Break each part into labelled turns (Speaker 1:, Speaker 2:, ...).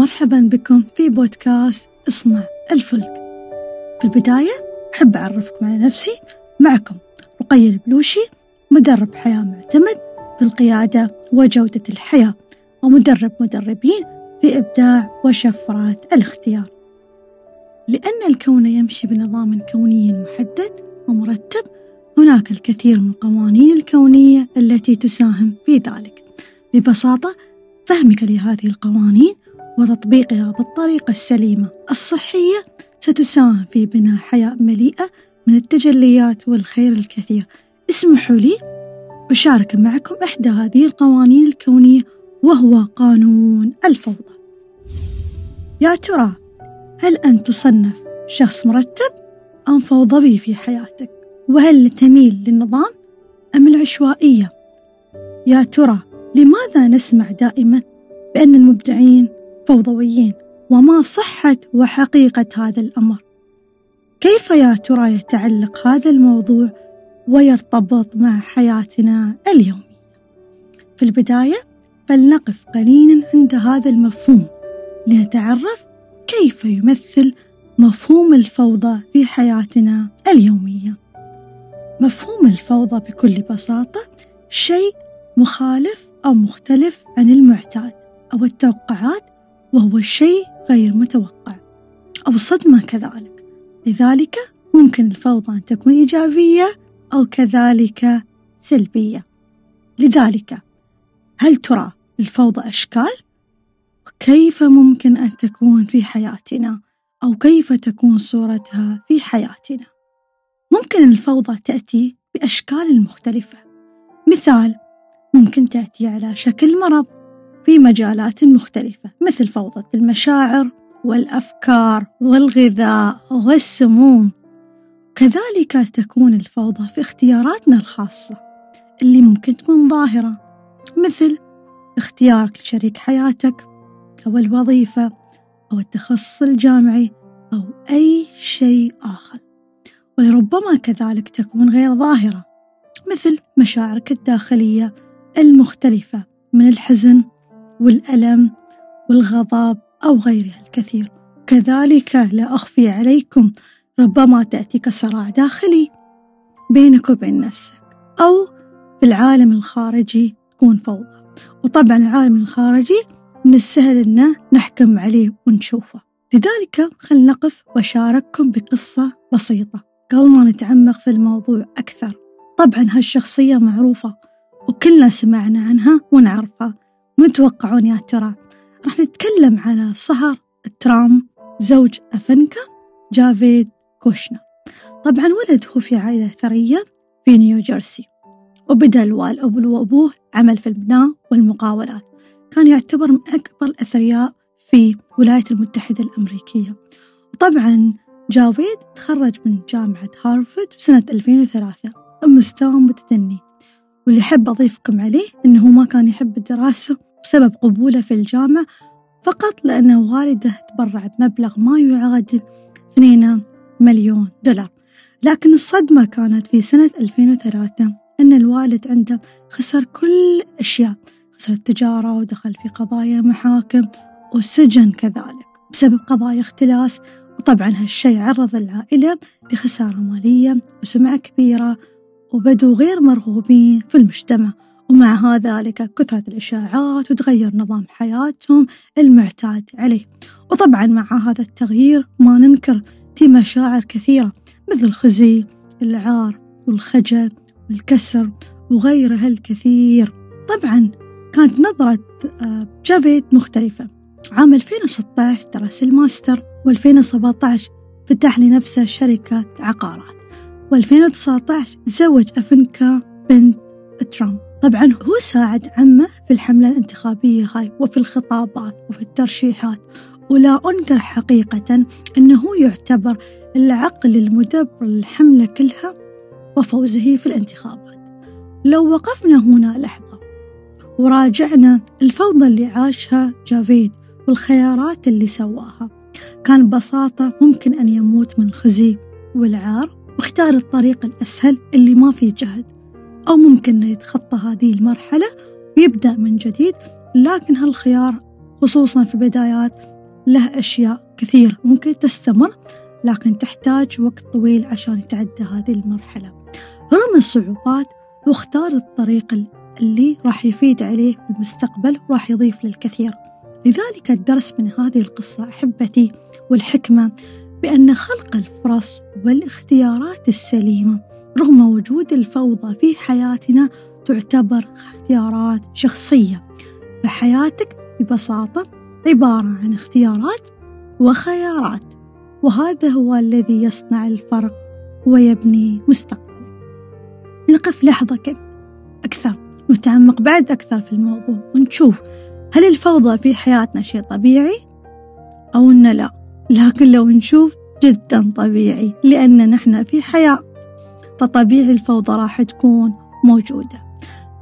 Speaker 1: ومرحبا بكم في بودكاست اصنع الفلك. في البداية أحب أعرفكم على نفسي. معكم رقية البلوشي مدرب حياة معتمد في القيادة وجودة الحياة ومدرب مدربين في إبداع وشفرات الاختيار. لأن الكون يمشي بنظام كوني محدد ومرتب هناك الكثير من القوانين الكونية التي تساهم في ذلك. ببساطة فهمك لهذه القوانين وتطبيقها بالطريقة السليمة الصحية ستساهم في بناء حياة مليئة من التجليات والخير الكثير اسمحوا لي أشارك معكم إحدى هذه القوانين الكونية وهو قانون الفوضى يا ترى هل أنت تصنف شخص مرتب أم فوضوي في حياتك؟ وهل تميل للنظام أم العشوائية؟ يا ترى لماذا نسمع دائما بأن المبدعين فوضويين وما صحة وحقيقة هذا الأمر؟ كيف يا ترى يتعلق هذا الموضوع ويرتبط مع حياتنا اليومية؟ في البداية فلنقف قليلا عند هذا المفهوم لنتعرف كيف يمثل مفهوم الفوضى في حياتنا اليومية مفهوم الفوضى بكل بساطة شيء مخالف أو مختلف عن المعتاد أو التوقعات وهو شيء غير متوقع. أو صدمة كذلك. لذلك ممكن الفوضى أن تكون إيجابية أو كذلك سلبية. لذلك هل ترى الفوضى أشكال؟ كيف ممكن أن تكون في حياتنا؟ أو كيف تكون صورتها في حياتنا؟ ممكن الفوضى تأتي بأشكال مختلفة. مثال ممكن تأتي على شكل مرض. في مجالات مختلفة مثل فوضى المشاعر والأفكار والغذاء والسموم. كذلك تكون الفوضى في اختياراتنا الخاصة اللي ممكن تكون ظاهرة مثل اختيارك لشريك حياتك أو الوظيفة أو التخصص الجامعي أو أي شيء آخر. ولربما كذلك تكون غير ظاهرة مثل مشاعرك الداخلية المختلفة من الحزن والألم والغضب أو غيرها الكثير. كذلك لا أخفي عليكم ربما تأتيك صراع داخلي بينك وبين نفسك أو في العالم الخارجي تكون فوضى. وطبعا العالم الخارجي من السهل أن نحكم عليه ونشوفه. لذلك خلنا نقف وأشارككم بقصة بسيطة قبل ما نتعمق في الموضوع أكثر. طبعا هالشخصية معروفة وكلنا سمعنا عنها ونعرفها. متوقعون يا ترى؟ راح نتكلم على صهر ترام زوج أفنكا جافيد كوشنر. طبعا ولد هو في عائلة ثرية في نيوجيرسي وبدأ الوالد وأبوه عمل في البناء والمقاولات. كان يعتبر من أكبر الأثرياء في الولايات المتحدة الأمريكية. وطبعا جافيد تخرج من جامعة هارفرد بسنة 2003 بمستوى متدني. واللي أحب أضيفكم عليه أنه ما كان يحب الدراسة بسبب قبوله في الجامعة فقط لأن والده تبرع بمبلغ ما يعادل 2 مليون دولار. لكن الصدمة كانت في سنة 2003 أن الوالد عنده خسر كل الأشياء خسر التجارة ودخل في قضايا محاكم وسجن كذلك بسبب قضايا اختلاس. وطبعا هالشي عرض العائلة لخسارة مالية وسمعة كبيرة وبدوا غير مرغوبين في المجتمع. ومع ذلك كثرة الإشاعات وتغير نظام حياتهم المعتاد عليه. وطبعا مع هذا التغيير ما ننكر في مشاعر كثيرة مثل الخزي العار والخجل والكسر وغيرها الكثير طبعا كانت نظرة آه، جافيد مختلفة. عام 2016 درس الماستر و2017 فتح لنفسه شركة عقارات. و2019 تزوج أفنكا بنت ترامب. طبعا هو ساعد عمه في الحملة الانتخابية هاي وفي الخطابات وفي الترشيحات ولا أنكر حقيقة أنه يعتبر العقل المدبر للحملة كلها وفوزه في الانتخابات. لو وقفنا هنا لحظة وراجعنا الفوضى اللي عاشها جافيد والخيارات اللي سواها كان ببساطة ممكن أن يموت من الخزي والعار واختار الطريق الأسهل اللي ما فيه جهد أو ممكن يتخطى هذه المرحلة ويبدأ من جديد لكن هالخيار خصوصا في البدايات له أشياء كثير ممكن تستمر لكن تحتاج وقت طويل عشان يتعدى هذه المرحلة. رغم الصعوبات واختار الطريق اللي راح يفيد عليه في المستقبل وراح يضيف للكثير. لذلك الدرس من هذه القصة أحبتي والحكمة بأن خلق الفرص والاختيارات السليمة رغم وجود الفوضى في حياتنا تعتبر اختيارات شخصية. فحياتك ببساطة عبارة عن اختيارات وخيارات وهذا هو الذي يصنع الفرق ويبني مستقبلك. نقف لحظة أكثر. نتعمق بعد أكثر في الموضوع ونشوف هل الفوضى في حياتنا شيء طبيعي أو أن لا. لكن لو نشوف جدا طبيعي لأن نحن في حياة فطبيعي الفوضى راح تكون موجودة.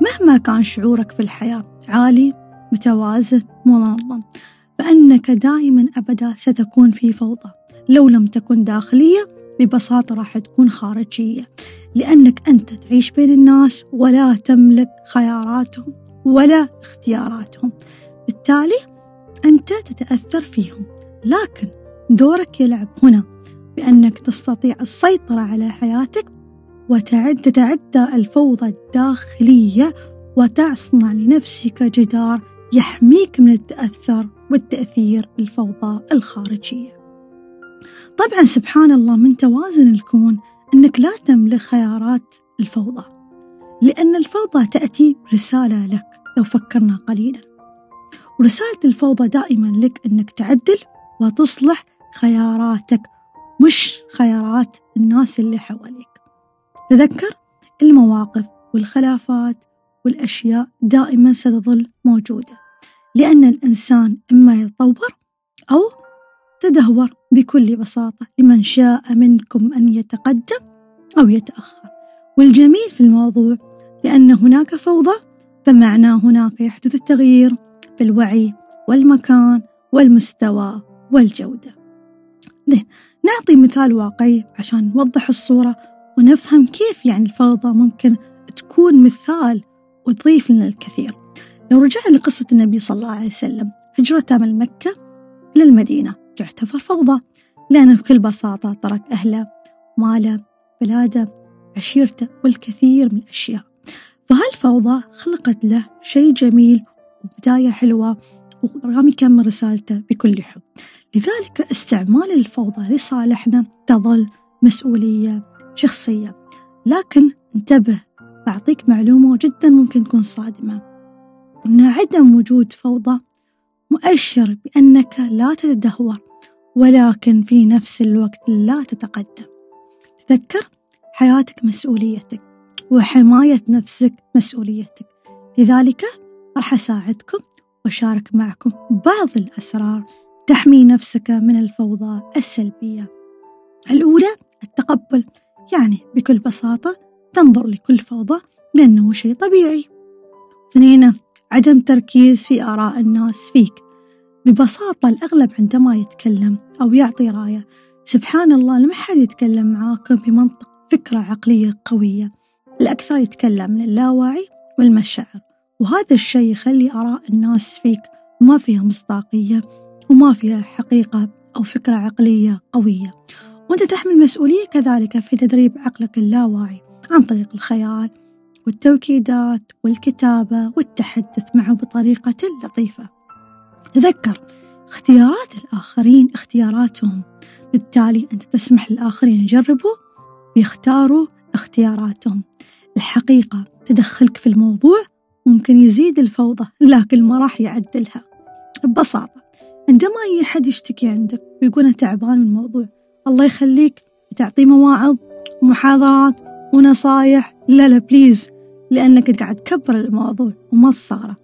Speaker 1: مهما كان شعورك في الحياة عالي متوازن منظم فأنك دائما أبدا ستكون في فوضى. لو لم تكن داخلية ببساطة راح تكون خارجية لأنك أنت تعيش بين الناس ولا تملك خياراتهم ولا اختياراتهم. بالتالي أنت تتأثر فيهم لكن دورك يلعب هنا بأنك تستطيع السيطرة على حياتك وتعد تتعدى الفوضى الداخلية وتصنع لنفسك جدار يحميك من التأثر والتأثير بالفوضى الخارجية. طبعا سبحان الله من توازن الكون أنك لا تملك خيارات الفوضى لأن الفوضى تأتي رسالة لك لو فكرنا قليلا ورسالة الفوضى دائما لك أنك تعدل وتصلح خياراتك مش خيارات الناس اللي حواليك. تذكر المواقف والخلافات والأشياء دائما ستظل موجودة لأن الإنسان إما يتطور أو تدهور بكل بساطة لمن شاء منكم أن يتقدم أو يتأخر. والجميل في الموضوع لأن هناك فوضى فمعناه هناك يحدث التغيير في الوعي والمكان والمستوى والجودة. نعطي مثال واقعي عشان نوضح الصورة ونفهم كيف يعني الفوضى ممكن تكون مثال وتضيف لنا الكثير. لو رجعنا لقصة النبي صلى الله عليه وسلم هجرته من مكة للمدينة تعتبر فوضى لأنه بكل بساطة ترك أهله ماله بلاده عشيرته والكثير من الأشياء. فهالفوضى خلقت له شيء جميل وبداية حلوة ورغم يكمل رسالته بكل حب؟ لذلك استعمال الفوضى لصالحنا تظل مسؤولية شخصية. لكن انتبه بعطيك معلومة جدا ممكن تكون صادمة. أن عدم وجود فوضى مؤشر بأنك لا تتدهور ولكن في نفس الوقت لا تتقدم. تذكر حياتك مسؤوليتك وحماية نفسك مسؤوليتك. لذلك راح أساعدكم وأشارك معكم بعض الأسرار. تحمي نفسك من الفوضى السلبية. الأولى التقبل يعني بكل بساطة تنظر لكل فوضى لأنه شيء طبيعي. اثنين عدم تركيز في آراء الناس فيك. ببساطة الأغلب عندما يتكلم أو يعطي رأية سبحان الله لما حد يتكلم معاكم بمنطق فكرة عقلية قوية الأكثر يتكلم من اللاواعي والمشاعر. وهذا الشيء يخلي آراء الناس فيك ما فيها مصداقية وما فيها حقيقة أو فكرة عقلية قوية. وأنت تحمل مسؤولية كذلك في تدريب عقلك اللاواعي عن طريق الخيال والتوكيدات والكتابة والتحدث معه بطريقة لطيفة. تذكر اختيارات الآخرين اختياراتهم. بالتالي أنت تسمح للآخرين يجربوا ويختاروا اختياراتهم. الحقيقة تدخلك في الموضوع ممكن يزيد الفوضى لكن ما راح يعدلها. ببساطة عندما أي أحد يشتكي عندك ويقول أنا تعبان من الموضوع الله يخليك تعطيه مواعظ ومحاضرات ونصايح. لا لا بليز لأنك قاعد تكبر الموضوع وما تصغره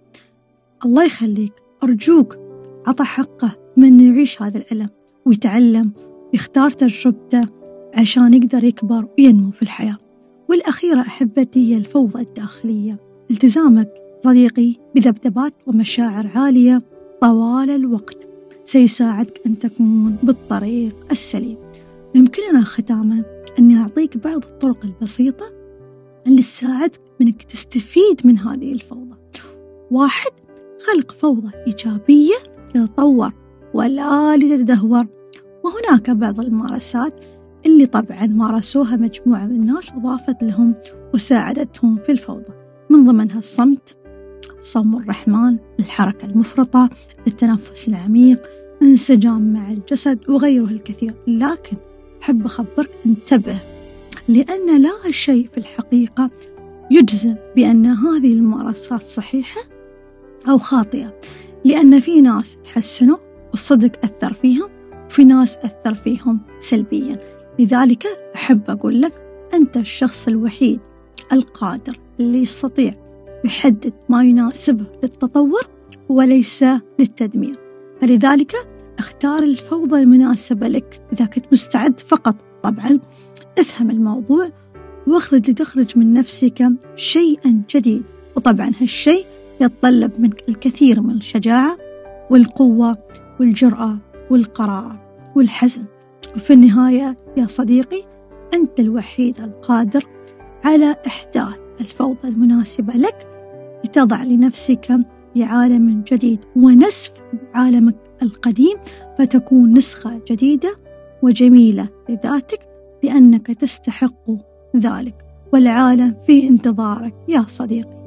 Speaker 1: الله يخليك أرجوك عطى حقه من يعيش هذا الألم ويتعلم ويختار تجربته عشان يقدر يكبر وينمو في الحياة. والأخيرة أحبتي هي الفوضى الداخلية. التزامك صديقي بذبذبات ومشاعر عالية طوال الوقت. سيساعدك أن تكون بالطريق السليم. يمكننا ختاما أني أعطيك بعض الطرق البسيطة اللي تساعدك أنك تستفيد من هذه الفوضى. واحد خلق فوضى إيجابية يتطور ولا لتتدهور. وهناك بعض الممارسات اللي طبعا مارسوها مجموعة من الناس وضافت لهم وساعدتهم في الفوضى. من ضمنها الصمت صوم الرحمن الحركة المفرطة التنفس العميق الانسجام مع الجسد وغيره الكثير. لكن أحب أخبرك انتبه لأن لا شيء في الحقيقة يجزم بأن هذه الممارسات صحيحة أو خاطئة. لأن في ناس تحسنوا والصدق أثر فيهم وفي ناس أثر فيهم سلبيا. لذلك أحب أقول لك أنت الشخص الوحيد القادر اللي يستطيع يحدد ما يناسبه للتطور وليس للتدمير. فلذلك أختار الفوضى المناسبة لك. إذا كنت مستعد فقط طبعا افهم الموضوع واخرج لتخرج من نفسك شيئا جديد. وطبعا هالشيء يتطلب منك الكثير من الشجاعة والقوة والجرأة والقرار والحزم. وفي النهاية يا صديقي أنت الوحيد القادر على إحداث الفوضى المناسبة لك لتضع لنفسك بعالم جديد ونسف عالمك القديم فتكون نسخة جديدة وجميلة لذاتك لأنك تستحق ذلك. والعالم في انتظارك يا صديقي.